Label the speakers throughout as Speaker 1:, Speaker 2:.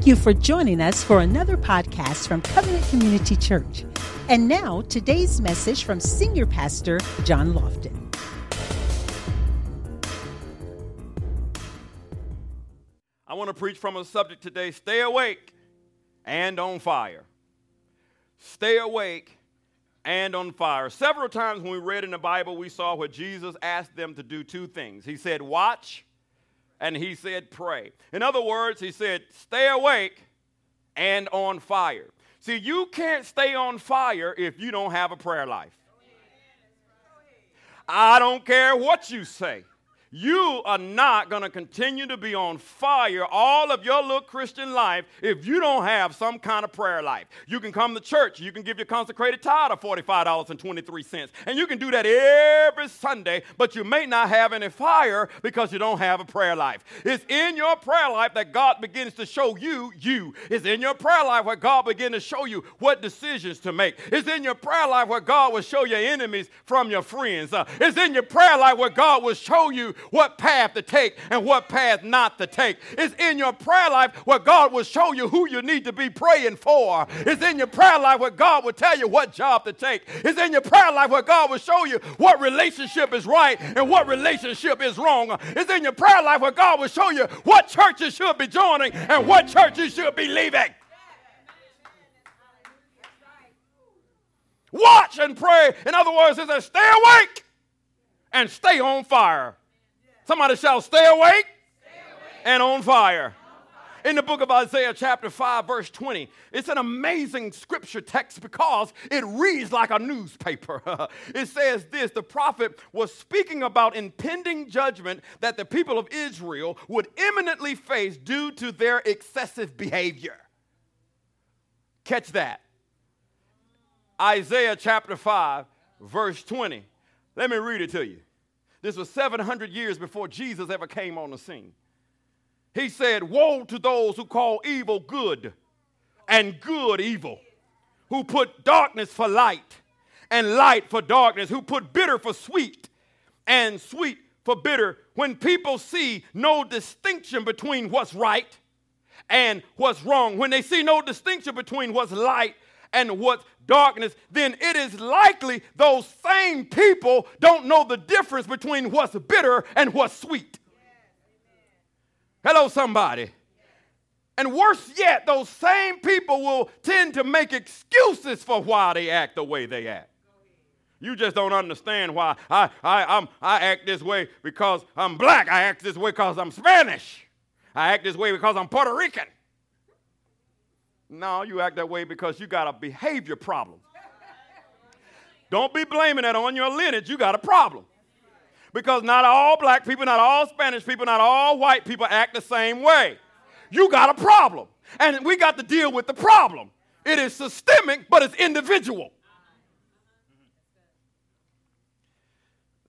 Speaker 1: Thank you for joining us for another podcast from Covenant Community Church. And now, today's message from Senior Pastor John Lofton.
Speaker 2: I want to preach from a subject today stay awake and on fire. Stay awake and on fire. Several times when we read in the Bible, we saw where Jesus asked them to do two things. He said, Watch and he said, Pray. In other words, he said, Stay awake and on fire. See, you can't stay on fire if you don't have a prayer life. I don't care what you say. You are not going to continue to be on fire all of your little Christian life if you don't have some kind of prayer life. You can come to church, you can give your consecrated tithe of $45.23, and you can do that every Sunday, but you may not have any fire because you don't have a prayer life. It's in your prayer life that God begins to show you you. It's in your prayer life where God begins to show you what decisions to make. It's in your prayer life where God will show your enemies from your friends. Uh, it's in your prayer life where God will show you what path to take and what path not to take. It's in your prayer life where God will show you who you need to be praying for. It's in your prayer life where God will tell you what job to take. It's in your prayer life where God will show you what relationship is right and what relationship is wrong. It's in your prayer life where God will show you what church you should be joining and what church you should be leaving. Watch and pray. In other words, it says, stay awake and stay on fire. Somebody shall stay awake, stay awake. and on fire. In the book of Isaiah, chapter 5, verse 20, it's an amazing scripture text because it reads like a newspaper. it says this the prophet was speaking about impending judgment that the people of Israel would imminently face due to their excessive behavior. Catch that. Isaiah chapter 5, verse 20. Let me read it to you. This was 700 years before Jesus ever came on the scene. He said, Woe to those who call evil good and good evil, who put darkness for light and light for darkness, who put bitter for sweet and sweet for bitter. When people see no distinction between what's right and what's wrong, when they see no distinction between what's light and what's darkness, then it is likely those same people don't know the difference between what's bitter and what's sweet. Hello, somebody. And worse yet, those same people will tend to make excuses for why they act the way they act. You just don't understand why I, I, I'm, I act this way because I'm black. I act this way because I'm Spanish. I act this way because I'm Puerto Rican. No, you act that way because you got a behavior problem. Don't be blaming that on your lineage. You got a problem. Because not all black people, not all Spanish people, not all white people act the same way. You got a problem. And we got to deal with the problem. It is systemic, but it's individual.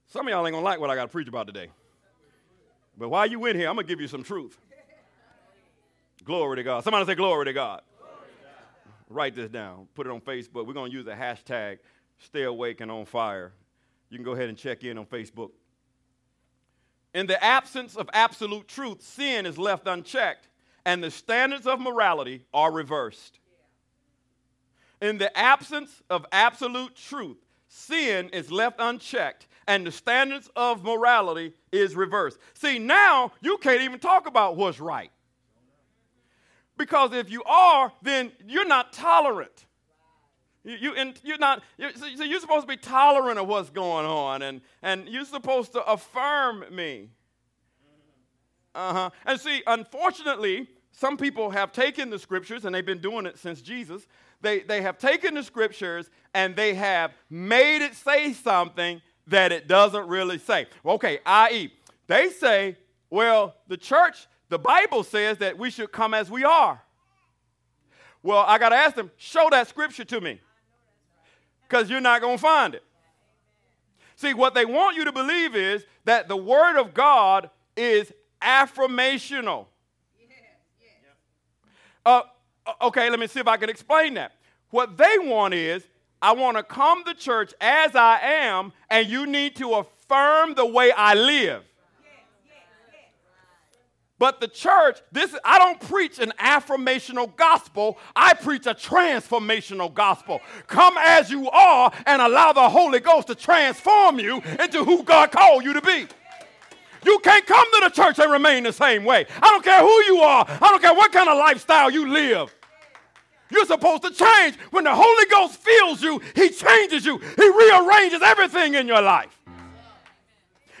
Speaker 2: Some of y'all ain't gonna like what I got to preach about today. But while you in here, I'm gonna give you some truth. Glory to God. Somebody say, Glory to God write this down, put it on Facebook. We're going to use the hashtag stay awake and on fire. You can go ahead and check in on Facebook. In the absence of absolute truth, sin is left unchecked and the standards of morality are reversed. In the absence of absolute truth, sin is left unchecked and the standards of morality is reversed. See, now you can't even talk about what's right. Because if you are, then you're not tolerant. You, you, you're not. You're, so you're supposed to be tolerant of what's going on, and and you're supposed to affirm me. Uh huh. And see, unfortunately, some people have taken the scriptures, and they've been doing it since Jesus. They they have taken the scriptures and they have made it say something that it doesn't really say. Okay, i.e., they say, well, the church the Bible says that we should come as we are. Well, I got to ask them, show that scripture to me. Because you're not going to find it. See, what they want you to believe is that the Word of God is affirmational. Uh, okay, let me see if I can explain that. What they want is, I want to come to church as I am, and you need to affirm the way I live. But the church, this I don't preach an affirmational gospel. I preach a transformational gospel. Come as you are and allow the Holy Ghost to transform you into who God called you to be. You can't come to the church and remain the same way. I don't care who you are. I don't care what kind of lifestyle you live. You're supposed to change. When the Holy Ghost fills you, He changes you. He rearranges everything in your life.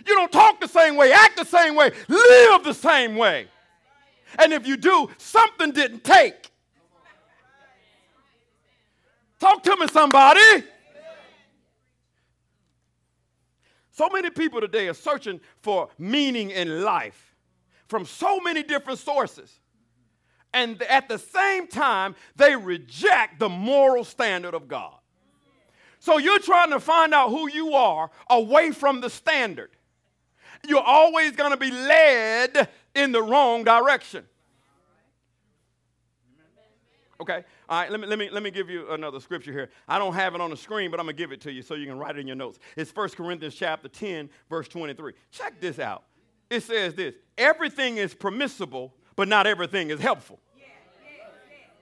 Speaker 2: You don't talk the same way, act the same way, live the same way. And if you do, something didn't take. Talk to me, somebody. So many people today are searching for meaning in life from so many different sources. And at the same time, they reject the moral standard of God. So you're trying to find out who you are away from the standard you're always going to be led in the wrong direction. Okay. All right. Let me, let, me, let me give you another scripture here. I don't have it on the screen, but I'm going to give it to you so you can write it in your notes. It's 1 Corinthians chapter 10, verse 23. Check this out. It says this everything is permissible, but not everything is helpful.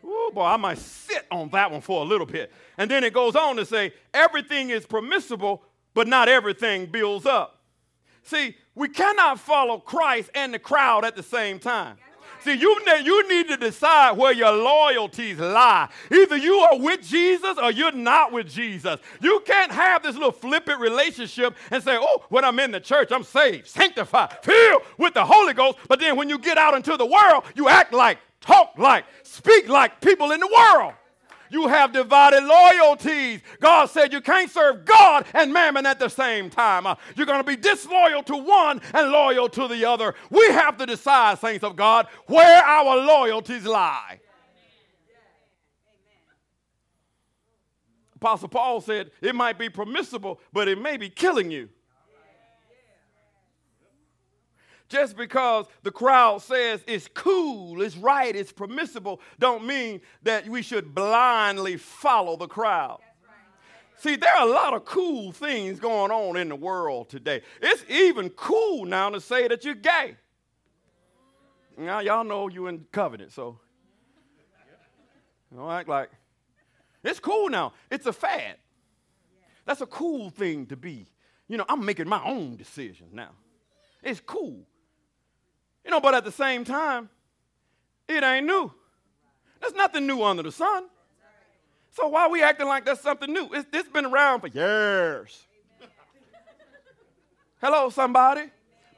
Speaker 2: Oh boy, I might sit on that one for a little bit. And then it goes on to say, everything is permissible, but not everything builds up. See, we cannot follow Christ and the crowd at the same time. See, you, ne- you need to decide where your loyalties lie. Either you are with Jesus or you're not with Jesus. You can't have this little flippant relationship and say, oh, when I'm in the church, I'm saved, sanctified, filled with the Holy Ghost. But then when you get out into the world, you act like, talk like, speak like people in the world. You have divided loyalties. God said you can't serve God and mammon at the same time. Uh, you're going to be disloyal to one and loyal to the other. We have to decide, saints of God, where our loyalties lie. Apostle Paul said it might be permissible, but it may be killing you. Just because the crowd says it's cool, it's right, it's permissible, don't mean that we should blindly follow the crowd. See, there are a lot of cool things going on in the world today. It's even cool now to say that you're gay. Now, y'all know you in covenant, so don't act like it's cool now. It's a fad. That's a cool thing to be. You know, I'm making my own decisions now. It's cool. You know, but at the same time, it ain't new. There's nothing new under the sun. So why are we acting like that's something new? It's, it's been around for years. Hello, somebody.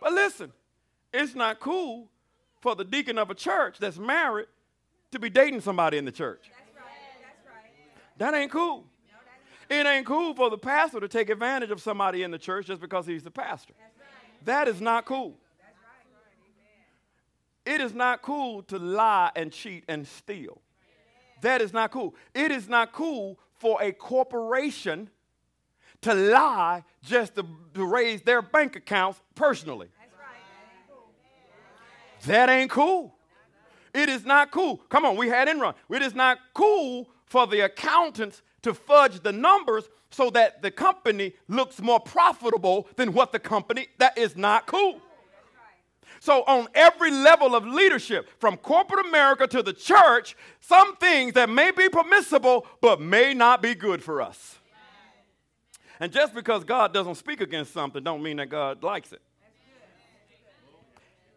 Speaker 2: But listen, it's not cool for the deacon of a church that's married to be dating somebody in the church. That's right. That's right. That ain't cool. It ain't cool for the pastor to take advantage of somebody in the church just because he's the pastor. That is not cool. It is not cool to lie and cheat and steal. That is not cool. It is not cool for a corporation to lie just to, to raise their bank accounts personally. That ain't cool. It is not cool. Come on, we had Enron. It is not cool for the accountants to fudge the numbers so that the company looks more profitable than what the company that is not cool. So, on every level of leadership, from corporate America to the church, some things that may be permissible but may not be good for us. And just because God doesn't speak against something, don't mean that God likes it.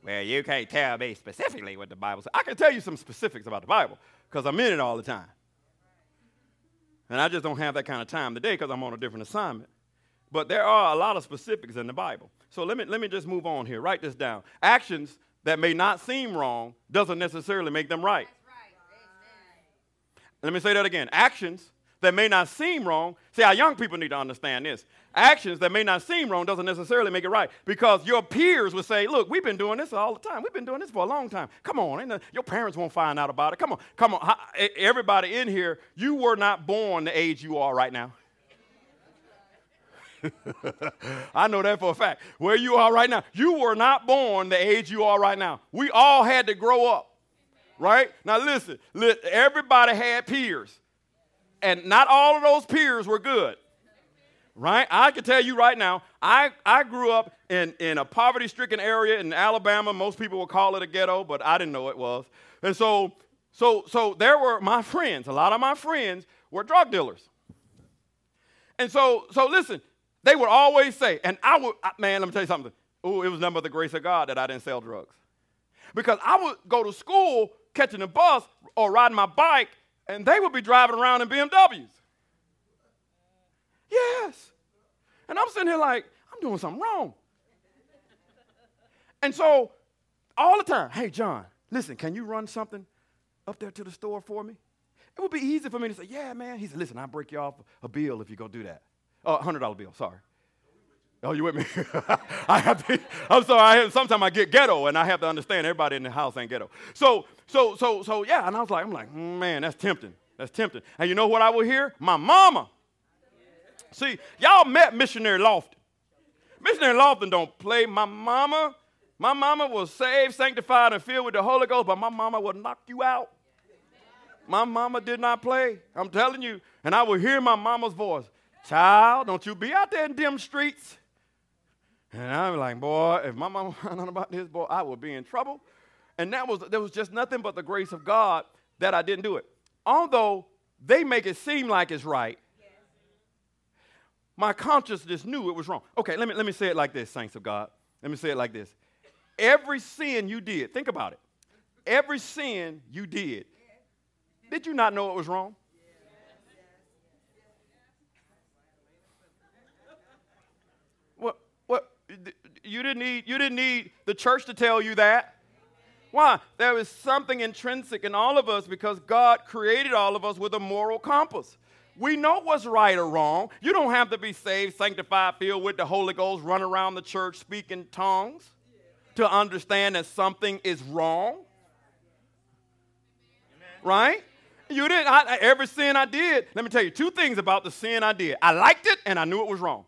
Speaker 2: Well, you can't tell me specifically what the Bible says. I can tell you some specifics about the Bible because I'm in it all the time. And I just don't have that kind of time today because I'm on a different assignment. But there are a lot of specifics in the Bible. So let me, let me just move on here. Write this down. Actions that may not seem wrong doesn't necessarily make them right. Let me say that again. Actions that may not seem wrong. See, our young people need to understand this. Actions that may not seem wrong doesn't necessarily make it right because your peers will say, Look, we've been doing this all the time. We've been doing this for a long time. Come on. No, Your parents won't find out about it. Come on. Come on. Everybody in here, you were not born the age you are right now. I know that for a fact. Where you are right now, you were not born the age you are right now. We all had to grow up, right? Now, listen, everybody had peers, and not all of those peers were good. right? I can tell you right now, I, I grew up in, in a poverty stricken area in Alabama. Most people would call it a ghetto, but I didn't know it was. And so, so, so there were my friends, a lot of my friends were drug dealers. And so, so listen, they would always say, and I would, man, let me tell you something. Oh, it was nothing but the grace of God that I didn't sell drugs. Because I would go to school catching a bus or riding my bike, and they would be driving around in BMWs. Yes. And I'm sitting here like, I'm doing something wrong. And so all the time, hey, John, listen, can you run something up there to the store for me? It would be easy for me to say, yeah, man. He said, listen, I'll break you off a bill if you go do that. Oh, $100 bill, sorry. Oh, you with me? I have to, I'm sorry. I sometimes I get ghetto, and I have to understand everybody in the house ain't ghetto. So, so, so, so, yeah. And I was like, I'm like, mm, man, that's tempting. That's tempting. And you know what I will hear? My mama See, y'all met Missionary Lofton. Missionary Lofton don't play. My mama, my mama was saved, sanctified, and filled with the Holy Ghost, but my mama would knock you out. My mama did not play. I'm telling you. And I would hear my mama's voice. Child, don't you be out there in dim streets. And I'm like, boy, if my mama found out about this, boy, I would be in trouble. And that was there was just nothing but the grace of God that I didn't do it. Although they make it seem like it's right, my consciousness knew it was wrong. Okay, let me, let me say it like this, saints of God. Let me say it like this. Every sin you did, think about it. Every sin you did, did you not know it was wrong? What, what, you didn't need, you didn't need the church to tell you that. Why? There is something intrinsic in all of us because God created all of us with a moral compass. We know what's right or wrong. You don't have to be saved, sanctified, filled with the Holy Ghost, run around the church speaking tongues to understand that something is wrong. Right? You didn't. I, every sin I did, let me tell you two things about the sin I did. I liked it and I knew it was wrong.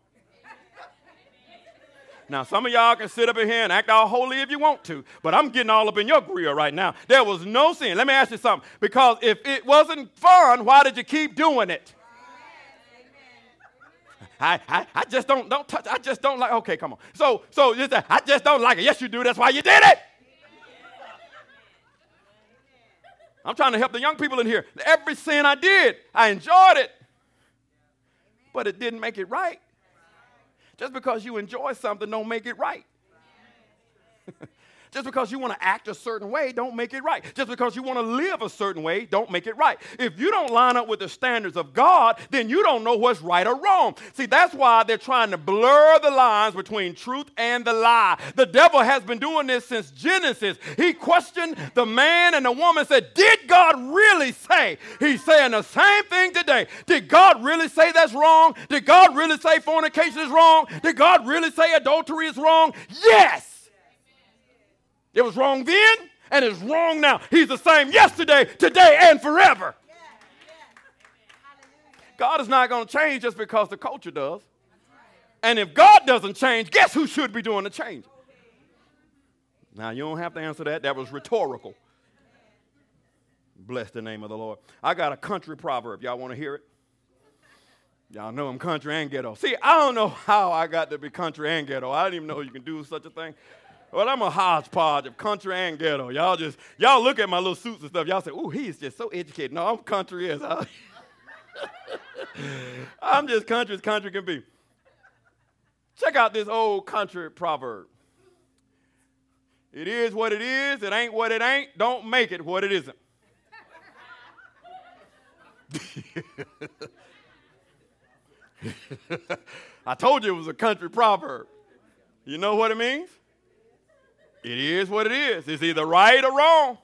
Speaker 2: Now, some of y'all can sit up in here and act all holy if you want to, but I'm getting all up in your grill right now. There was no sin. Let me ask you something. Because if it wasn't fun, why did you keep doing it? I, I, I just don't don't touch. I just don't like. Okay, come on. So so just, I just don't like it. Yes, you do. That's why you did it. I'm trying to help the young people in here. Every sin I did, I enjoyed it, but it didn't make it right. Just because you enjoy something, don't make it right. Just because you want to act a certain way, don't make it right. Just because you want to live a certain way, don't make it right. If you don't line up with the standards of God, then you don't know what's right or wrong. See, that's why they're trying to blur the lines between truth and the lie. The devil has been doing this since Genesis. He questioned the man and the woman, said, Did God really say? He's saying the same thing today. Did God really say that's wrong? Did God really say fornication is wrong? Did God really say adultery is wrong? Yes. It was wrong then and it's wrong now. He's the same yesterday, today, and forever. God is not going to change just because the culture does. And if God doesn't change, guess who should be doing the change? Now, you don't have to answer that. That was rhetorical. Bless the name of the Lord. I got a country proverb. Y'all want to hear it? Y'all know I'm country and ghetto. See, I don't know how I got to be country and ghetto. I didn't even know you can do such a thing. Well, I'm a hodgepodge of country and ghetto. Y'all just, y'all look at my little suits and stuff. Y'all say, ooh, he's just so educated. No, I'm country as I. I'm just country as country can be. Check out this old country proverb. It is what it is. It ain't what it ain't. Don't make it what it isn't. I told you it was a country proverb. You know what it means? It is what it is. It's either right or wrong.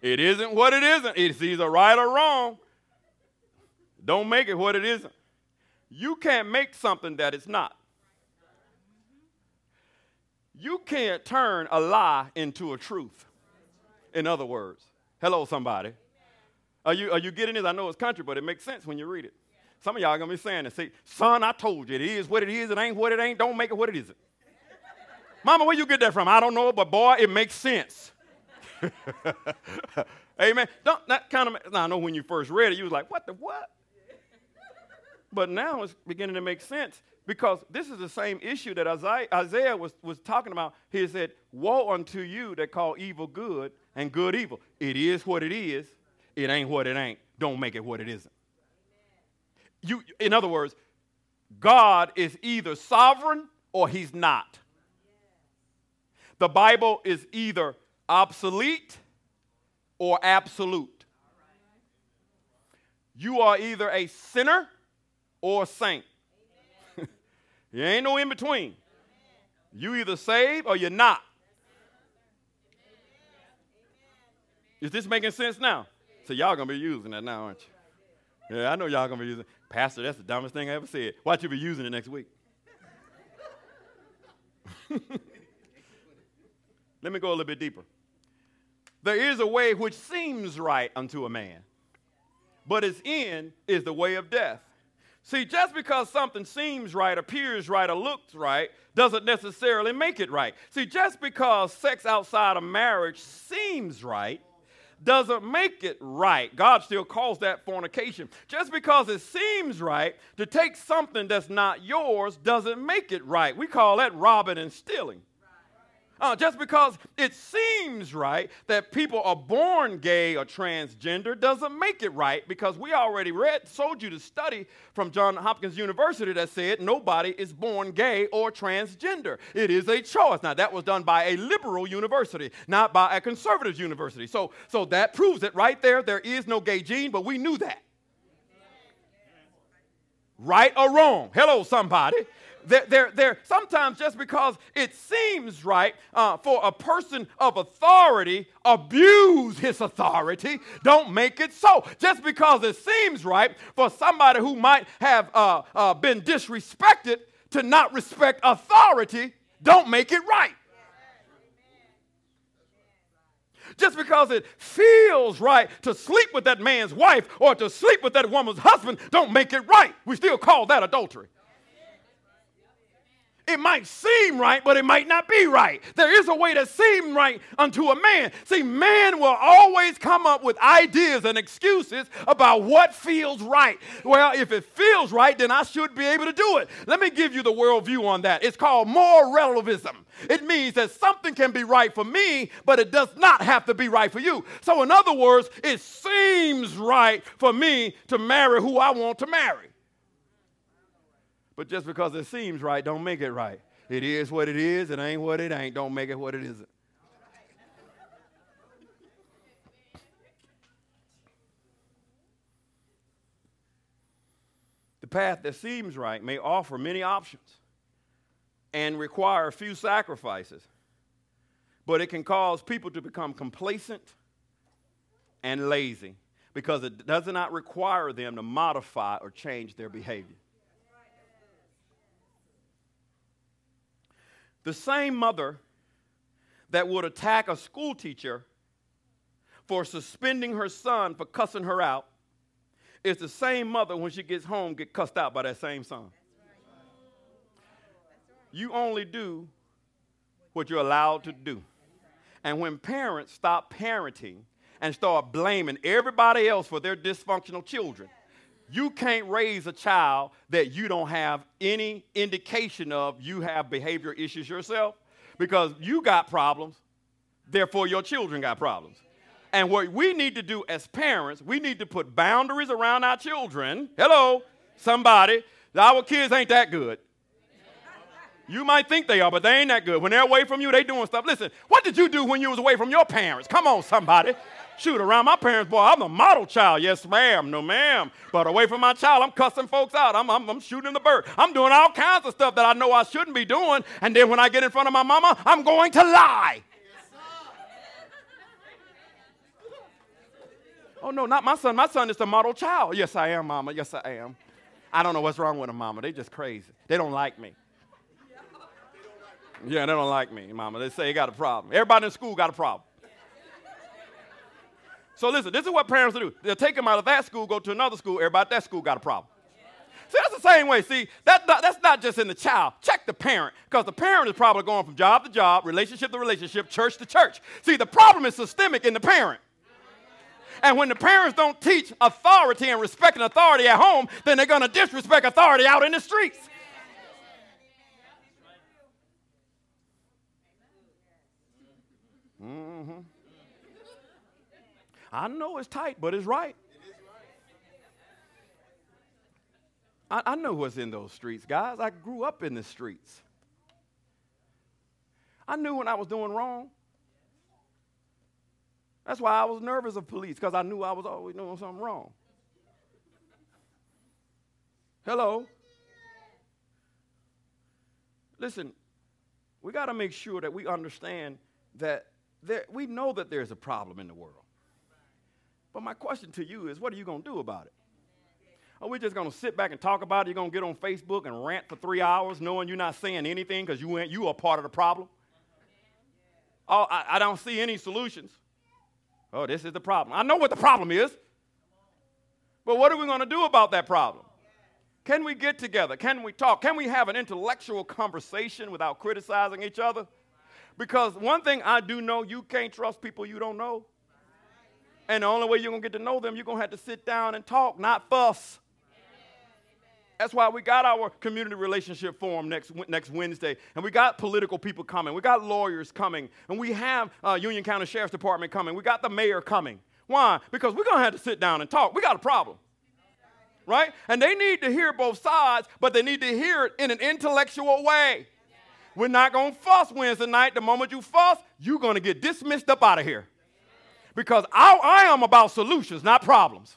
Speaker 2: It isn't what it isn't. It's either right or wrong. Don't make it what it isn't. You can't make something that it's not. You can't turn a lie into a truth. In other words, hello, somebody. Are you, are you getting this? I know it's country, but it makes sense when you read it. Some of y'all are going to be saying this. Say, son, I told you, it is what it is, it ain't what it ain't, don't make it what it isn't. Mama, where you get that from? I don't know, but boy, it makes sense. Amen. Don't that kind of I know when you first read it, you was like, what the what? But now it's beginning to make sense Because this is the same issue that Isaiah was, was talking about. He said, Woe unto you that call evil good and good evil. It is what it is, it ain't what it ain't. Don't make it what it isn't. You, in other words, God is either sovereign or he's not. The Bible is either obsolete or absolute. You are either a sinner or a saint. There ain't no in between. You either saved or you're not. Is this making sense now? So y'all gonna be using that now, aren't you? Yeah, I know y'all gonna be using. Pastor, that's the dumbest thing I ever said. Watch you be using it next week. Let me go a little bit deeper. There is a way which seems right unto a man, but its end is the way of death. See, just because something seems right, appears right, or looks right, doesn't necessarily make it right. See, just because sex outside of marriage seems right, doesn't make it right. God still calls that fornication. Just because it seems right, to take something that's not yours doesn't make it right. We call that robbing and stealing. Uh, just because it seems right that people are born gay or transgender doesn't make it right because we already read, sold you to study from John Hopkins University that said nobody is born gay or transgender. It is a choice. Now, that was done by a liberal university, not by a conservative university. So, so that proves it right there. There is no gay gene, but we knew that. Right or wrong? Hello, somebody they're, they're, they're sometimes just because it seems right uh, for a person of authority, abuse his authority. Don't make it so. Just because it seems right for somebody who might have uh, uh, been disrespected to not respect authority, don't make it right. just because it feels right to sleep with that man's wife or to sleep with that woman's husband, don't make it right. We still call that adultery. It might seem right, but it might not be right. There is a way to seem right unto a man. See, man will always come up with ideas and excuses about what feels right. Well, if it feels right, then I should be able to do it. Let me give you the worldview on that. It's called moral relativism. It means that something can be right for me, but it does not have to be right for you. So, in other words, it seems right for me to marry who I want to marry. But just because it seems right, don't make it right. It is what it is, it ain't what it ain't. Don't make it what it isn't. The path that seems right may offer many options and require a few sacrifices, but it can cause people to become complacent and lazy because it does not require them to modify or change their behavior. The same mother that would attack a school teacher for suspending her son for cussing her out is the same mother when she gets home get cussed out by that same son. You only do what you're allowed to do. And when parents stop parenting and start blaming everybody else for their dysfunctional children, you can't raise a child that you don't have any indication of you have behavior issues yourself because you got problems, therefore your children got problems. And what we need to do as parents, we need to put boundaries around our children. Hello, somebody. Our kids ain't that good. You might think they are, but they ain't that good. When they're away from you, they doing stuff. Listen, what did you do when you was away from your parents? Come on, somebody. Shoot, around my parents, boy, I'm the model child. Yes, ma'am. No, ma'am. But away from my child, I'm cussing folks out. I'm, I'm, I'm shooting the bird. I'm doing all kinds of stuff that I know I shouldn't be doing. And then when I get in front of my mama, I'm going to lie. Oh, no, not my son. My son is the model child. Yes, I am, mama. Yes, I am. I don't know what's wrong with them, mama. They just crazy. They don't like me. Yeah, they don't like me, mama. They say they got a problem. Everybody in school got a problem. So listen, this is what parents do. They'll take them out of that school, go to another school. Everybody at that school got a problem. See, that's the same way. See, that, that, that's not just in the child. Check the parent, because the parent is probably going from job to job, relationship to relationship, church to church. See, the problem is systemic in the parent. And when the parents don't teach authority and respect and authority at home, then they're going to disrespect authority out in the streets. Mm-hmm. I know it's tight, but it's right. I, I know what's in those streets, guys. I grew up in the streets. I knew when I was doing wrong. That's why I was nervous of police, because I knew I was always doing something wrong. Hello? Listen, we got to make sure that we understand that there, we know that there's a problem in the world. But my question to you is what are you going to do about it? Are we just going to sit back and talk about it? You're going to get on Facebook and rant for three hours knowing you're not saying anything because you, you are part of the problem? Oh, I, I don't see any solutions. Oh, this is the problem. I know what the problem is. But what are we going to do about that problem? Can we get together? Can we talk? Can we have an intellectual conversation without criticizing each other? Because one thing I do know, you can't trust people you don't know. And the only way you're going to get to know them, you're going to have to sit down and talk, not fuss. That's why we got our community relationship forum next, next Wednesday. And we got political people coming. We got lawyers coming. And we have uh, Union County Sheriff's Department coming. We got the mayor coming. Why? Because we're going to have to sit down and talk. We got a problem. Right? And they need to hear both sides, but they need to hear it in an intellectual way. We're not going to fuss Wednesday night. The moment you fuss, you're going to get dismissed up out of here. Because I, I am about solutions, not problems.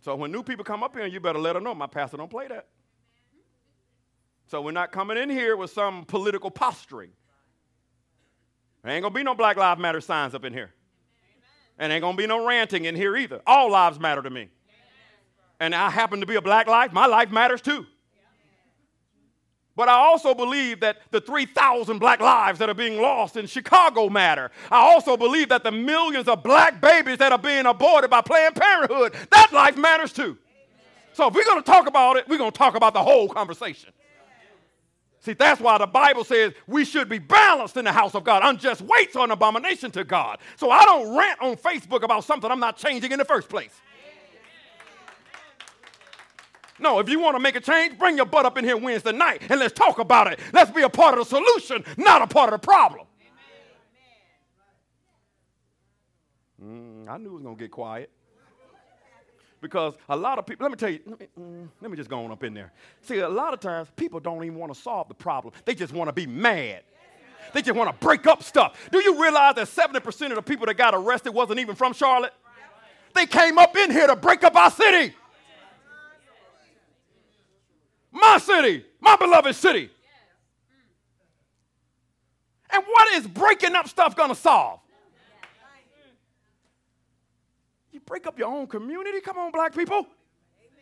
Speaker 2: So when new people come up here, you better let them know my pastor don't play that. So we're not coming in here with some political posturing. There ain't gonna be no Black Lives Matter signs up in here. And ain't gonna be no ranting in here either. All lives matter to me. And I happen to be a black life, my life matters too. But I also believe that the 3,000 black lives that are being lost in Chicago matter. I also believe that the millions of black babies that are being aborted by Planned Parenthood, that life matters too. So if we're going to talk about it, we're going to talk about the whole conversation. See, that's why the Bible says we should be balanced in the house of God. Unjust weights are an abomination to God. So I don't rant on Facebook about something I'm not changing in the first place. No, if you want to make a change, bring your butt up in here Wednesday night and let's talk about it. Let's be a part of the solution, not a part of the problem. Mm, I knew it was going to get quiet. Because a lot of people, let me tell you, let me, mm, let me just go on up in there. See, a lot of times people don't even want to solve the problem, they just want to be mad. They just want to break up stuff. Do you realize that 70% of the people that got arrested wasn't even from Charlotte? They came up in here to break up our city. My city, my beloved city. And what is breaking up stuff going to solve? You break up your own community? Come on, black people.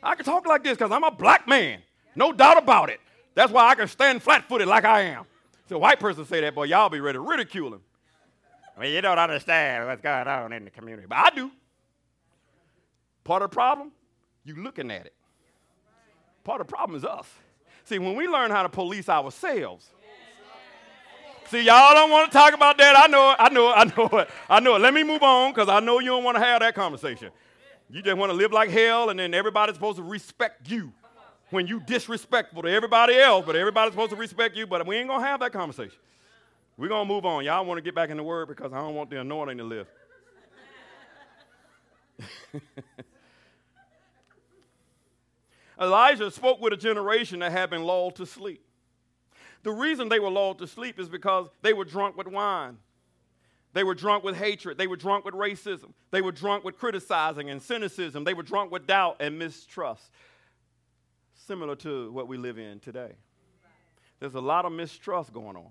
Speaker 2: I can talk like this because I'm a black man. No doubt about it. That's why I can stand flat footed like I am. So, white person say that, boy, y'all be ready to ridicule him. I mean, you don't understand what's going on in the community. But I do. Part of the problem, you looking at it. Part of the problem is us. See, when we learn how to police ourselves, See, y'all don't want to talk about that. I know it. I know it. I know it. I know it. Let me move on because I know you don't want to have that conversation. You just want to live like hell, and then everybody's supposed to respect you when you disrespectful to everybody else, but everybody's supposed to respect you. But we ain't gonna have that conversation. We're gonna move on. Y'all want to get back in the word because I don't want the anointing to live. Elijah spoke with a generation that had been lulled to sleep. The reason they were lulled to sleep is because they were drunk with wine. They were drunk with hatred. They were drunk with racism. They were drunk with criticizing and cynicism. They were drunk with doubt and mistrust. Similar to what we live in today. There's a lot of mistrust going on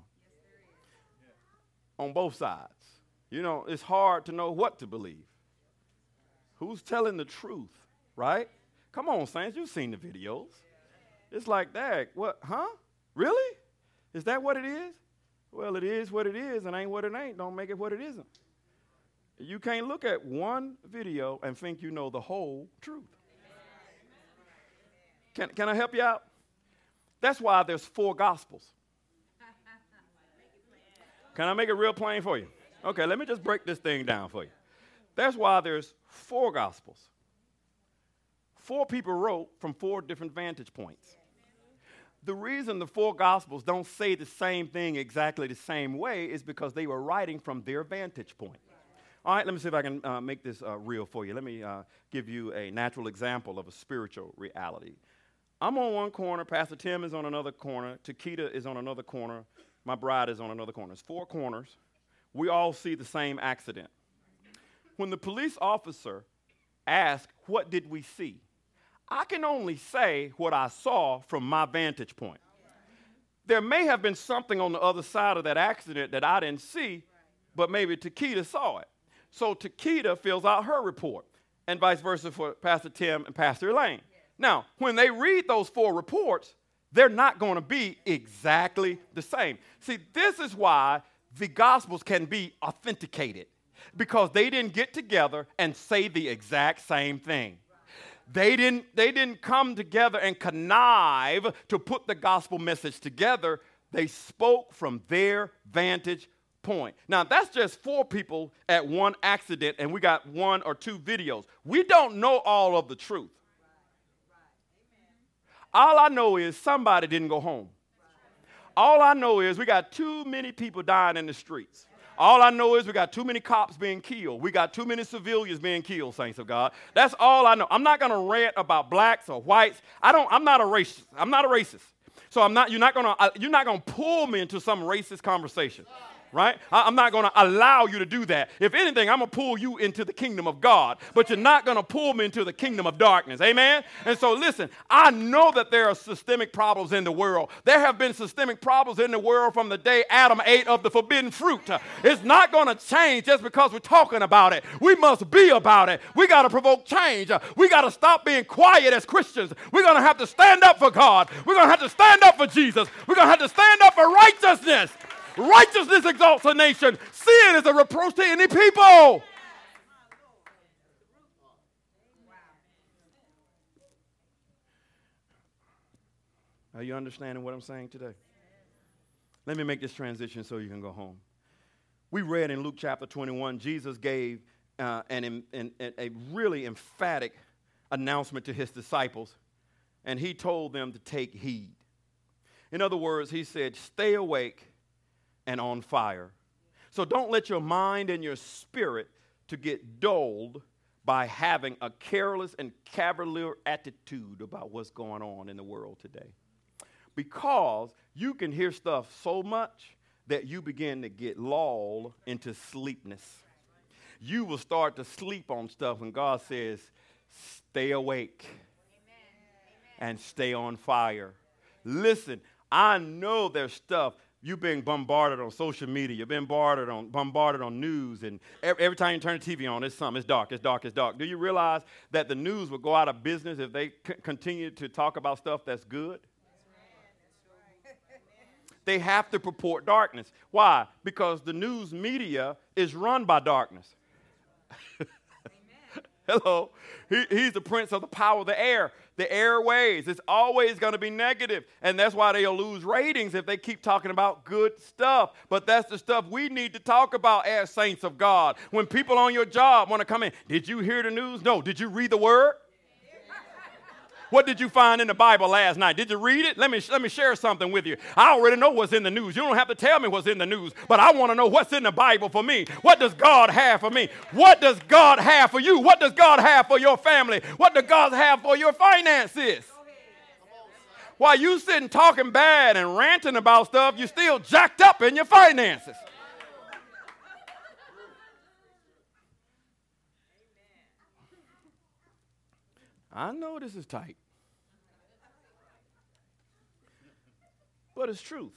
Speaker 2: on both sides. You know, it's hard to know what to believe. Who's telling the truth, right? Come on, Saints, you've seen the videos. It's like that. What, huh? Really? Is that what it is? Well, it is what it is, and ain't what it ain't. Don't make it what it isn't. You can't look at one video and think you know the whole truth. Can, can I help you out? That's why there's four gospels. Can I make it real plain for you? Okay, let me just break this thing down for you. That's why there's four gospels. Four people wrote from four different vantage points. The reason the four Gospels don't say the same thing exactly the same way is because they were writing from their vantage point. All right, let me see if I can uh, make this uh, real for you. Let me uh, give you a natural example of a spiritual reality. I'm on one corner, Pastor Tim is on another corner, Takita is on another corner, my bride is on another corner. It's four corners. We all see the same accident. When the police officer asks, What did we see? I can only say what I saw from my vantage point. There may have been something on the other side of that accident that I didn't see, but maybe Takita saw it. So Takita fills out her report, and vice versa for Pastor Tim and Pastor Elaine. Now, when they read those four reports, they're not going to be exactly the same. See, this is why the Gospels can be authenticated because they didn't get together and say the exact same thing. They didn't, they didn't come together and connive to put the gospel message together. They spoke from their vantage point. Now, that's just four people at one accident, and we got one or two videos. We don't know all of the truth. All I know is somebody didn't go home. All I know is we got too many people dying in the streets. All I know is we got too many cops being killed. We got too many civilians being killed, saints of God. That's all I know. I'm not to rant about blacks or whites. I don't I'm not a racist. I'm not a racist. So I'm not you're not uh, you're not to pull me into some racist conversation right? I, am not going to allow you to do that. If anything, I'm going to pull you into the kingdom of God, but you're not going to pull me into the kingdom of darkness. Amen? And so, listen, I know that there are systemic problems in the world. There have been systemic problems in the world from the day Adam ate of the forbidden fruit. It's not going to change just because we're talking about it. We must be about it. We got to provoke change. We got to stop being quiet as Christians. We're going to have to stand up for God. We're going to have to stand up for Jesus. We're going to have to stand up for righteousness. Righteousness exalts a nation. Sin is a reproach to any people. Are you understanding what I'm saying today? Let me make this transition so you can go home. We read in Luke chapter 21, Jesus gave uh, an, an, a really emphatic announcement to his disciples, and he told them to take heed. In other words, he said, Stay awake and on fire. So don't let your mind and your spirit to get dulled by having a careless and cavalier attitude about what's going on in the world today. Because you can hear stuff so much that you begin to get lulled into sleepness. You will start to sleep on stuff when God says, stay awake and stay on fire. Listen, I know there's stuff you're being bombarded on social media, you're being bombarded on, bombarded on news, and every, every, time you turn the TV on, it's something, it's dark, it's dark, it's dark. Do you realize that the news will go out of business if they c- continue to talk about stuff that's good? they have to purport darkness. Why? Because the news media is run by darkness. Hello. He, he's the prince of the power of the air, the airways. It's always going to be negative, And that's why they'll lose ratings if they keep talking about good stuff. But that's the stuff we need to talk about as saints of God. When people on your job want to come in, did you hear the news? No. Did you read the word? What did you find in the Bible last night? Did you read it? Let me, let me share something with you. I already know what's in the news. You don't have to tell me what's in the news, but I want to know what's in the Bible for me. What does God have for me? What does God have for you? What does God have for your family? What does God have for your finances? While you sitting talking bad and ranting about stuff, you're still jacked up in your finances. I know this is tight. But it's truth.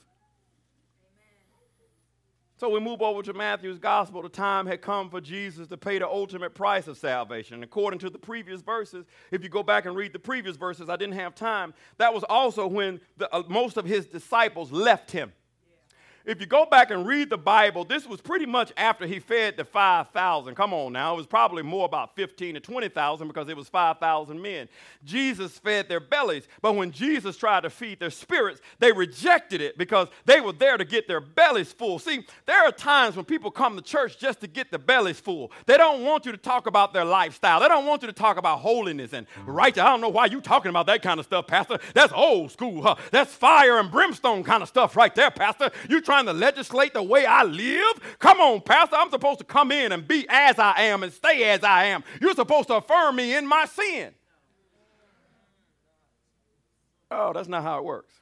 Speaker 2: So we move over to Matthew's gospel. The time had come for Jesus to pay the ultimate price of salvation. And according to the previous verses, if you go back and read the previous verses, I didn't have time. That was also when the, uh, most of his disciples left him. If you go back and read the Bible, this was pretty much after he fed the 5,000. Come on now. It was probably more about 15 to 20,000 because it was 5,000 men. Jesus fed their bellies. But when Jesus tried to feed their spirits, they rejected it because they were there to get their bellies full. See, there are times when people come to church just to get their bellies full. They don't want you to talk about their lifestyle. They don't want you to talk about holiness and righteousness. I don't know why you talking about that kind of stuff, Pastor. That's old school. Huh? That's fire and brimstone kind of stuff right there, Pastor. You trying to legislate the way I live? Come on, Pastor. I'm supposed to come in and be as I am and stay as I am. You're supposed to affirm me in my sin. Oh, that's not how it works.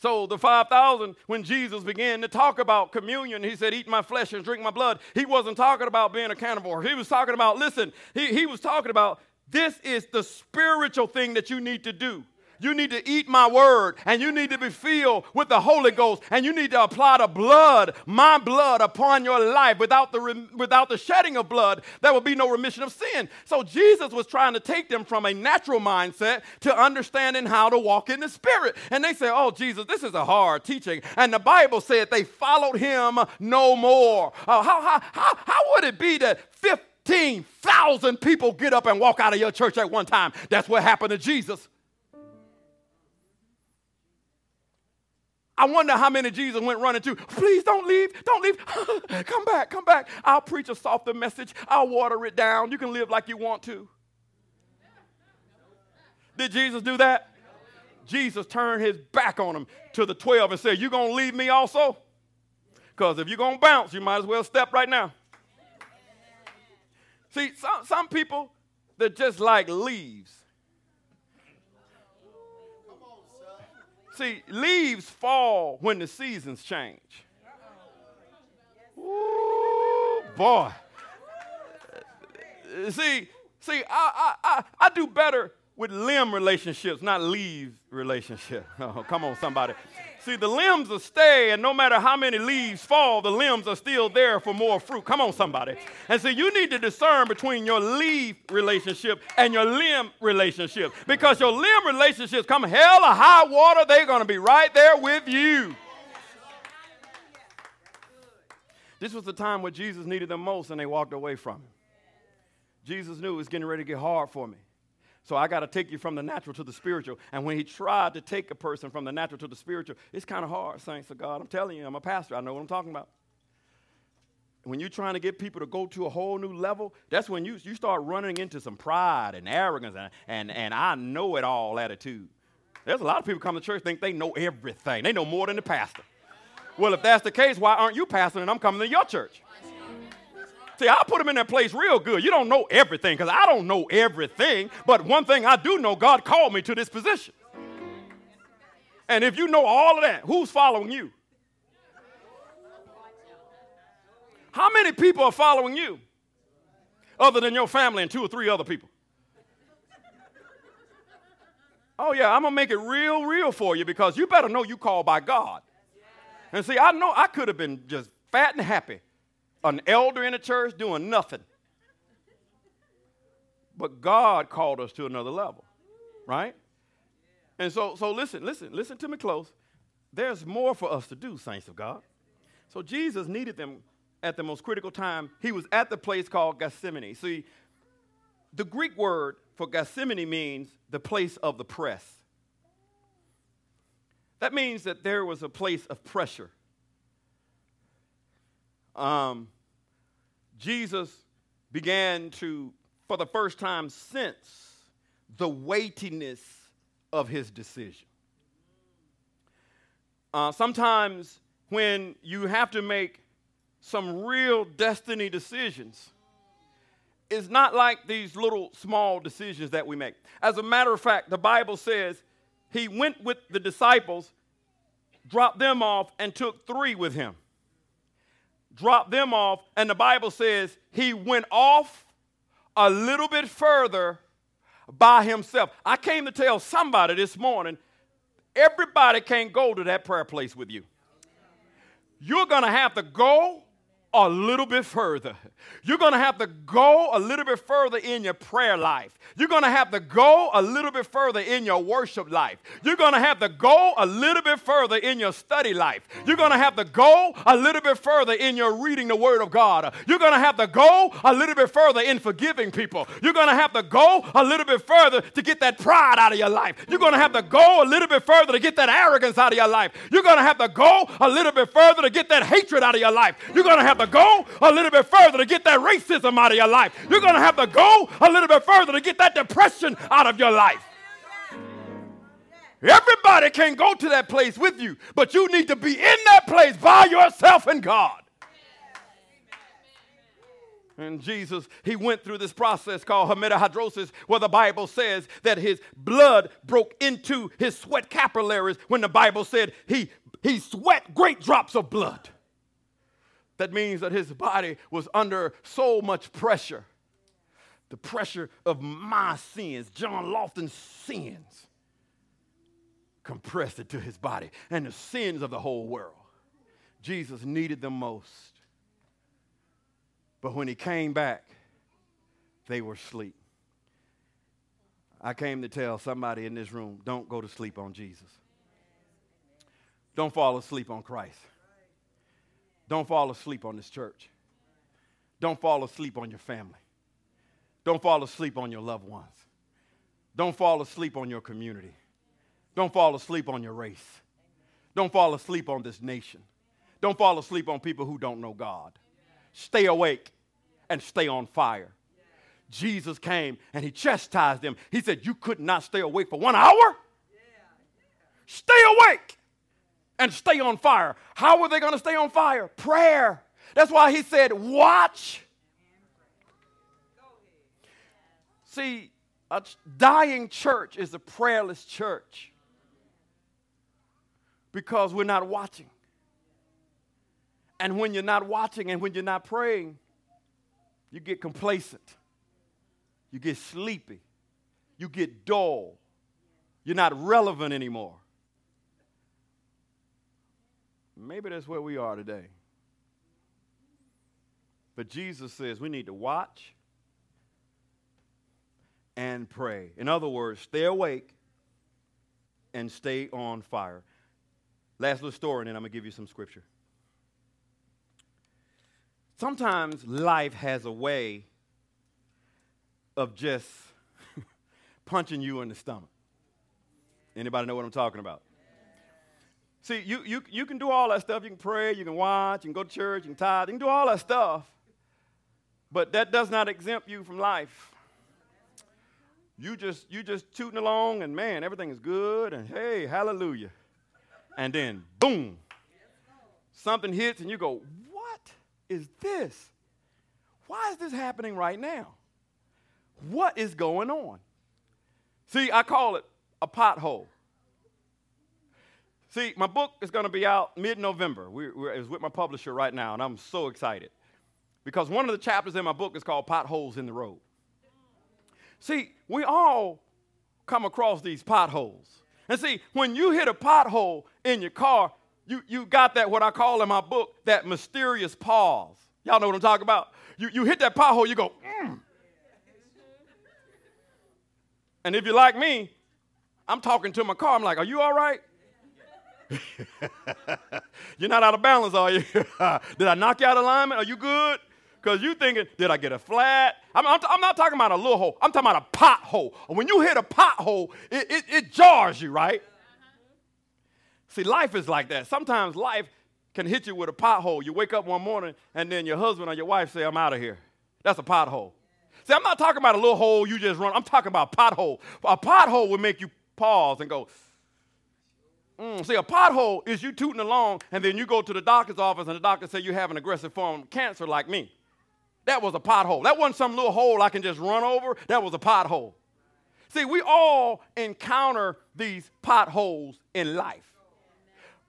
Speaker 2: So the 5,000, when Jesus began to talk about communion, he said, eat my flesh and drink my blood. He wasn't talking about being a carnivore. He was talking about, listen, he, he was talking about this is the spiritual thing that you need to do. You need to eat my word and you need to be filled with the Holy Ghost and you need to apply the blood, my blood, upon your life. Without the, without the shedding of blood, there will be no remission of sin. So Jesus was trying to take them from a natural mindset to understanding how to walk in the Spirit. And they said, Oh, Jesus, this is a hard teaching. And the Bible said they followed him no more. Uh, how, how, how, how would it be that 15,000 people get up and walk out of your church at one time? That's what happened to Jesus. I wonder how many Jesus went running to. Please don't leave, don't leave. come back, come back. I'll preach a softer message. I'll water it down. You can live like you want to. Did Jesus do that? Jesus turned his back on him to the 12 and said, You gonna leave me also? Because if you're gonna bounce, you might as well step right now. See, some, some people, they're just like leaves. See, leaves fall when the seasons change. Ooh, boy. Uh, see, see, I, I, I, I do better with limb relationships, not leaves relationships. Oh, come on, somebody. See, the limbs will stay, and no matter how many leaves fall, the limbs are still there for more fruit. Come on, somebody. And so you need to discern between your leaf relationship and your limb relationship. Because your limb relationships come hell or high water, they're going to be right there with you. This was the time where Jesus needed them most, and they walked away from him. Jesus knew it was getting ready to get hard for me. So I got to take you from the natural to the spiritual. And when he tried to take a person from the natural to the spiritual, it's kind of hard, saints of God. I'm telling you, I'm a pastor. I know what I'm talking about. When you're trying to get people to go to a whole new level, that's when you, you start running into some pride and arrogance and, and, and I know it all attitude. There's a lot of people come to church think they know everything. They know more than the pastor. Well, if that's the case, why aren't you pastoring and I'm coming to your church? See, I'll put them in that place real good. You don't know everything because I don't know everything. But one thing I do know God called me to this position. And if you know all of that, who's following you? How many people are following you other than your family and two or three other people? Oh, yeah, I'm going to make it real, real for you because you better know you called by God. And see, I know I could have been just fat and happy an elder in the church doing nothing. But God called us to another level, right? And so, so listen, listen, listen to me close. There's more for us to do, saints of God. So Jesus needed them at the most critical time. He was at the place called Gethsemane. See, the Greek word for Gethsemane means the place of the press. That means that there was a place of pressure um, Jesus began to, for the first time, sense the weightiness of his decision. Uh, sometimes when you have to make some real destiny decisions, it's not like these little small decisions that we make. As a matter of fact, the Bible says he went with the disciples, dropped them off, and took three with him dropped them off, and the Bible says he went off a little bit further by himself. I came to tell somebody this morning everybody can't go to that prayer place with you. You're going to have to go a little bit further. You're going to have to go a little bit further in your prayer life. You're going to have to go a little bit further in your worship life. You're going to have to go a little bit further in your study life. You're going to have to go a little bit further in your reading the Word of God. You're going to have to go a little bit further in forgiving people. You're going to have to go a little bit further to get that pride out of your life. You're going to have to go a little bit further to get that arrogance out of your life. You're going to have to go a little bit further to get that hatred out of your life. You're going to have to go a little bit further to get that racism out of your life. You're going to have to go a little bit further to get that depression out of your life. Everybody can go to that place with you, but you need to be in that place by yourself and God. And Jesus, he went through this process called hematidrosis, where the Bible says that his blood broke into his sweat capillaries when the Bible said he, he sweat great drops of blood. That means that his body was under so much pressure. The pressure of my sins, John Lofton's sins, compressed it to his body, and the sins of the whole world. Jesus needed them most. But when he came back, they were asleep. I came to tell somebody in this room don't go to sleep on Jesus. Don't fall asleep on Christ. Don't fall asleep on this church. Don't fall asleep on your family. Don't fall asleep on your loved ones. Don't fall asleep on your community. Don't fall asleep on your race. Don't fall asleep on this nation. Don't fall asleep on people who don't know God. Stay awake and stay on fire. Jesus came and he chastised them. He said, You could not stay awake for one hour? Stay awake and stay on fire. How were they going to stay on fire? Prayer. That's why he said, Watch. See, a dying church is a prayerless church because we're not watching. And when you're not watching and when you're not praying, you get complacent. You get sleepy. You get dull. You're not relevant anymore. Maybe that's where we are today. But Jesus says we need to watch and pray. In other words, stay awake and stay on fire. Last little story, and then I'm going to give you some scripture. Sometimes life has a way of just punching you in the stomach. Anybody know what I'm talking about? See, you, you, you can do all that stuff. You can pray, you can watch, you can go to church, you can tithe, you can do all that stuff. But that does not exempt you from life. You just you just tooting along and man, everything is good and hey, hallelujah. And then boom. Something hits and you go, "What is this? Why is this happening right now? What is going on?" See, I call it a pothole. See, my book is going to be out mid-November. We're, we're, it's with my publisher right now, and I'm so excited because one of the chapters in my book is called "Potholes in the Road." See, we all come across these potholes. And see, when you hit a pothole in your car, you, you got that, what I call in my book, that mysterious pause. Y'all know what I'm talking about? You, you hit that pothole, you go, mm. And if you're like me, I'm talking to my car. I'm like, are you all right? you're not out of balance, are you? Did I knock you out of alignment? Are you good? Because you're thinking, did I get a flat? I'm, I'm, I'm, not talking about a little hole. I'm talking about a pothole. When you hit a pothole, it, it, it jars you, right? Uh-huh. See, life is like that. Sometimes life can hit you with a pothole. You wake up one morning and then your husband or your wife say, I'm out of here. That's a pothole. See, I'm not talking about a little hole you just run. I'm talking about a pothole. A pothole would make you pause and go, Mm, see, a pothole is you tooting along, and then you go to the doctor's office, and the doctor say you have an aggressive form of cancer like me. That was a pothole. That wasn't some little hole I can just run over. That was a pothole. See, we all encounter these potholes in life.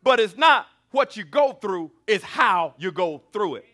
Speaker 2: But it's not what you go through, it's how you go through it.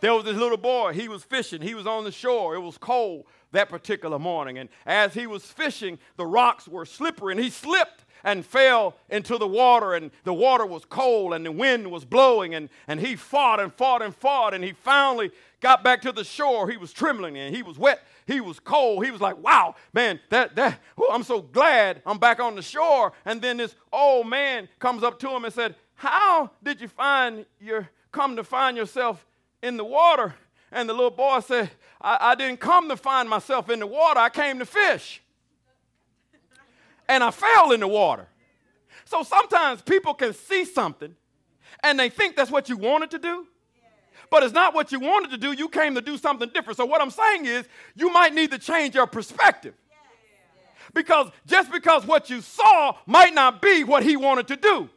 Speaker 2: There was this little boy, he was fishing, he was on the shore, it was cold that particular morning. And as he was fishing, the rocks were slippery and he slipped and fell into the water, and the water was cold, and the wind was blowing, and, and he fought and fought and fought, and he finally got back to the shore. He was trembling, and he was wet, he was cold. He was like, wow, man, that, that, oh, I'm so glad I'm back on the shore. And then this old man comes up to him and said, How did you find your, come to find yourself in the water? And the little boy said, I, I didn't come to find myself in the water, I came to fish and I fell in the water. So sometimes people can see something and they think that's what you wanted to do, but it's not what you wanted to do. You came to do something different. So, what I'm saying is, you might need to change your perspective. Because just because what you saw might not be what he wanted to do.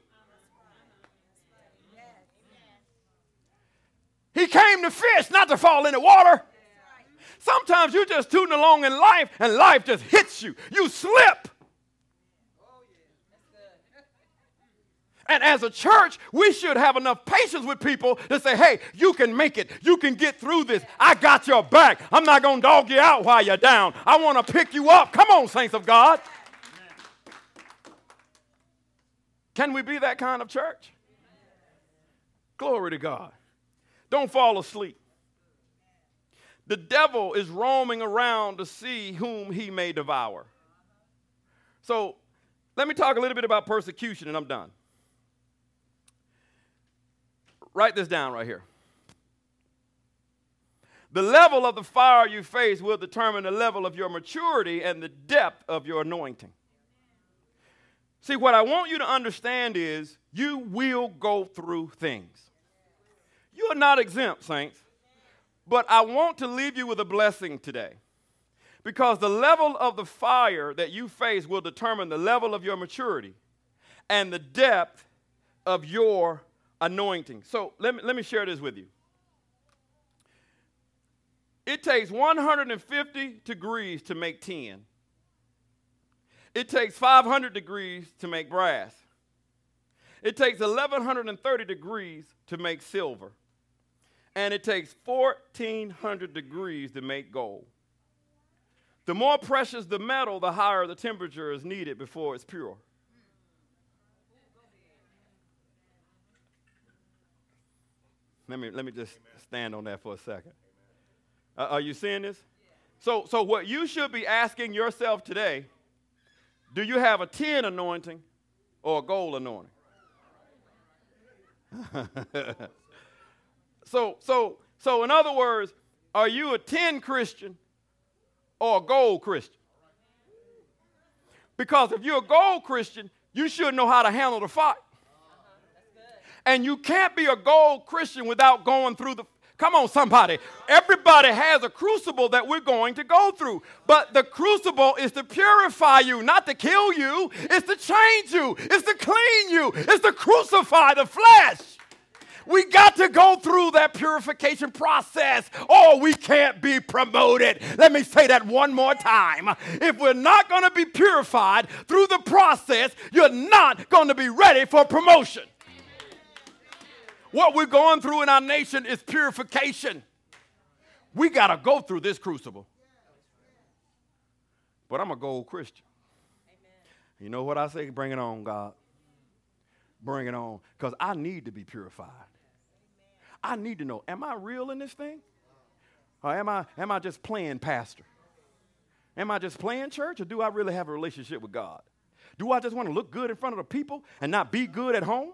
Speaker 2: He came to fish, not to fall in the water. Sometimes you're just tooting along in life and life just hits you. You slip. And as a church, we should have enough patience with people to say, hey, you can make it. You can get through this. I got your back. I'm not going to dog you out while you're down. I want to pick you up. Come on, saints of God. Can we be that kind of church? Glory to God. Don't fall asleep. The devil is roaming around to see whom he may devour. So let me talk a little bit about persecution and I'm done. Write this down right here. The level of the fire you face will determine the level of your maturity and the depth of your anointing. See, what I want you to understand is you will go through things. You are not exempt, saints. But I want to leave you with a blessing today. Because the level of the fire that you face will determine the level of your maturity and the depth of your anointing. So let me, let me share this with you. It takes 150 degrees to make tin. It takes 500 degrees to make brass. It takes 1130 degrees to make silver. And it takes 1400 degrees to make gold. The more precious the metal, the higher the temperature is needed before it's pure. Let me, let me just stand on that for a second. Uh, are you seeing this? So, so, what you should be asking yourself today do you have a tin anointing or a gold anointing? so, so, so, in other words, are you a tin Christian or a gold Christian? Because if you're a gold Christian, you should know how to handle the fight. And you can't be a gold Christian without going through the. Come on, somebody. Everybody has a crucible that we're going to go through. But the crucible is to purify you, not to kill you. It's to change you, it's to clean you, it's to crucify the flesh. We got to go through that purification process or we can't be promoted. Let me say that one more time. If we're not going to be purified through the process, you're not going to be ready for promotion. What we're going through in our nation is purification. We got to go through this crucible. But I'm a gold Christian. You know what I say? Bring it on, God. Bring it on. Because I need to be purified. I need to know am I real in this thing? Or am I, am I just playing pastor? Am I just playing church? Or do I really have a relationship with God? Do I just want to look good in front of the people and not be good at home?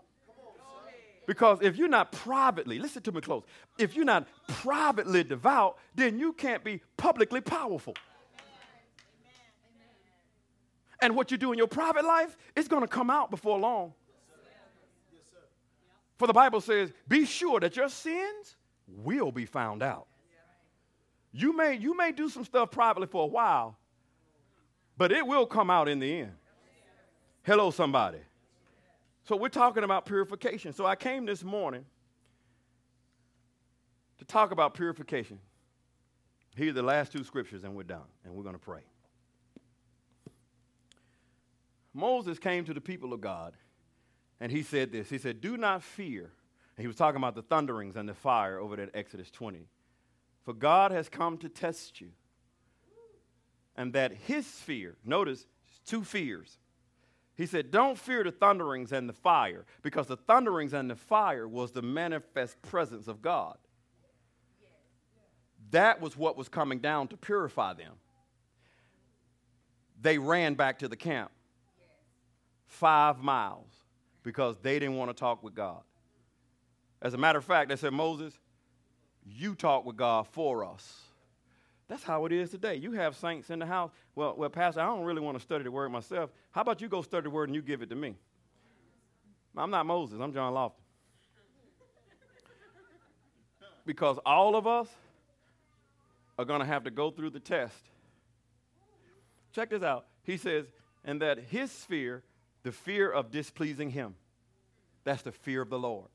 Speaker 2: Because if you're not privately, listen to me close, if you're not privately devout, then you can't be publicly powerful. And what you do in your private life is going to come out before long. For the Bible says, be sure that your sins will be found out. You may, you may do some stuff privately for a while, but it will come out in the end. Hello, somebody. So we're talking about purification. So I came this morning to talk about purification. Here are the last two scriptures, and we're done, and we're going to pray. Moses came to the people of God, and he said this. He said, Do not fear. And he was talking about the thunderings and the fire over at Exodus 20. For God has come to test you. And that his fear, notice two fears He said, Don't fear the thunderings and the fire, because the thunderings and the fire was the manifest presence of God. That was what was coming down to purify them. They ran back to the camp five miles because they didn't want to talk with God. As a matter of fact, they said, Moses, you talk with God for us. That's how it is today. You have saints in the house. Well, well, Pastor, I don't really want to study the word myself. How about you go study the word and you give it to me? I'm not Moses, I'm John Lofton. because all of us are going to have to go through the test. Check this out. He says, and that his fear, the fear of displeasing him, that's the fear of the Lord,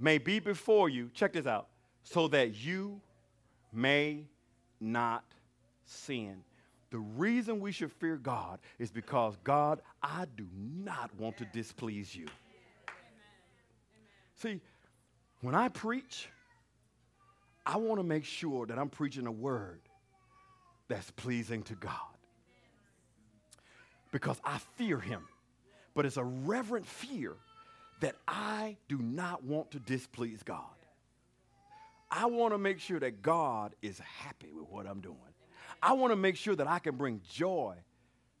Speaker 2: may be before you. Check this out. So that you may not sin. The reason we should fear God is because, God, I do not want to displease you. See, when I preach, I want to make sure that I'm preaching a word that's pleasing to God. Because I fear Him. But it's a reverent fear that I do not want to displease God. I want to make sure that God is happy with what I'm doing. I want to make sure that I can bring joy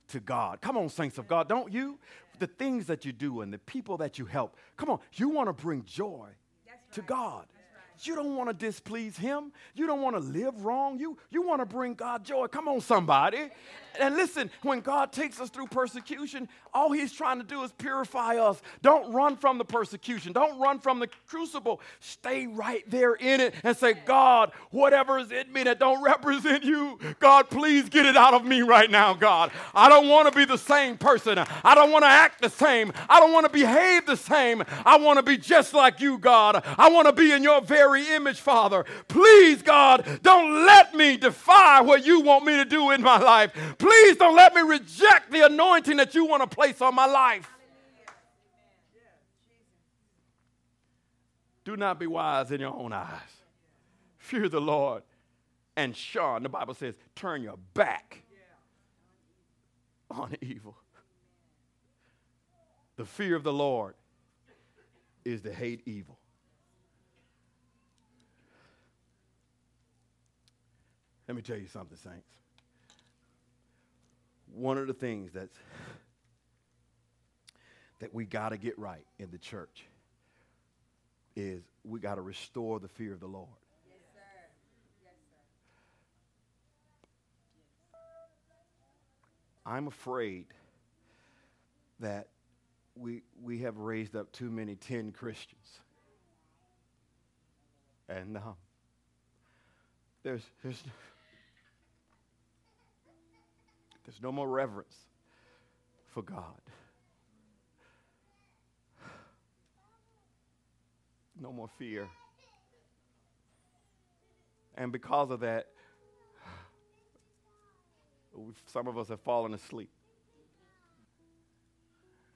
Speaker 2: to God. Come on, saints of God, don't you? The things that you do and the people that you help, come on, you want to bring joy right. to God. You don't want to displease him. You don't want to live wrong. You, you want to bring God joy. Come on, somebody. And listen, when God takes us through persecution, all he's trying to do is purify us. Don't run from the persecution. Don't run from the crucible. Stay right there in it and say, God, whatever is in me that don't represent you, God, please get it out of me right now, God. I don't want to be the same person. I don't want to act the same. I don't want to behave the same. I want to be just like you, God. I want to be in your very very image, Father. Please, God, don't let me defy what you want me to do in my life. Please don't let me reject the anointing that you want to place on my life. Do not be wise in your own eyes. Fear the Lord and shun. The Bible says, turn your back on evil. The fear of the Lord is to hate evil. Let me tell you something, saints. One of the things that's that we got to get right in the church is we got to restore the fear of the Lord. I'm afraid that we, we have raised up too many 10 Christians. And um, there's, there's, there's no more reverence for God. No more fear. And because of that, some of us have fallen asleep.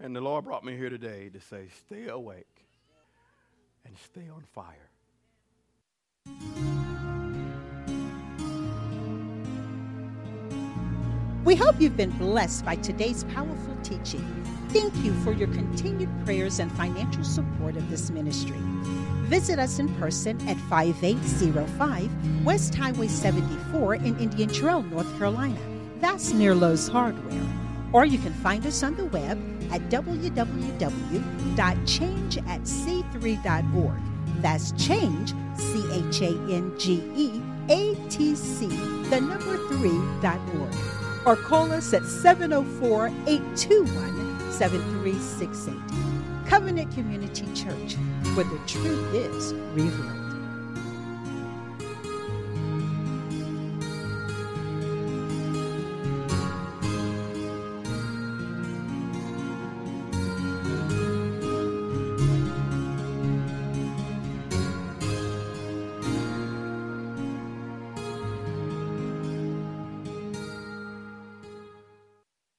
Speaker 2: And the Lord brought me here today to say, stay awake and stay on fire.
Speaker 1: We hope you've been blessed by today's powerful teaching. Thank you for your continued prayers and financial support of this ministry. Visit us in person at 5805 West Highway 74 in Indian Trail, North Carolina. That's near Lowe's Hardware. Or you can find us on the web at www.changeatc3.org. That's change, C H A N G E A T C, the number 3.org or call us at 704 821 7368. Covenant Community Church, where the truth is revealed.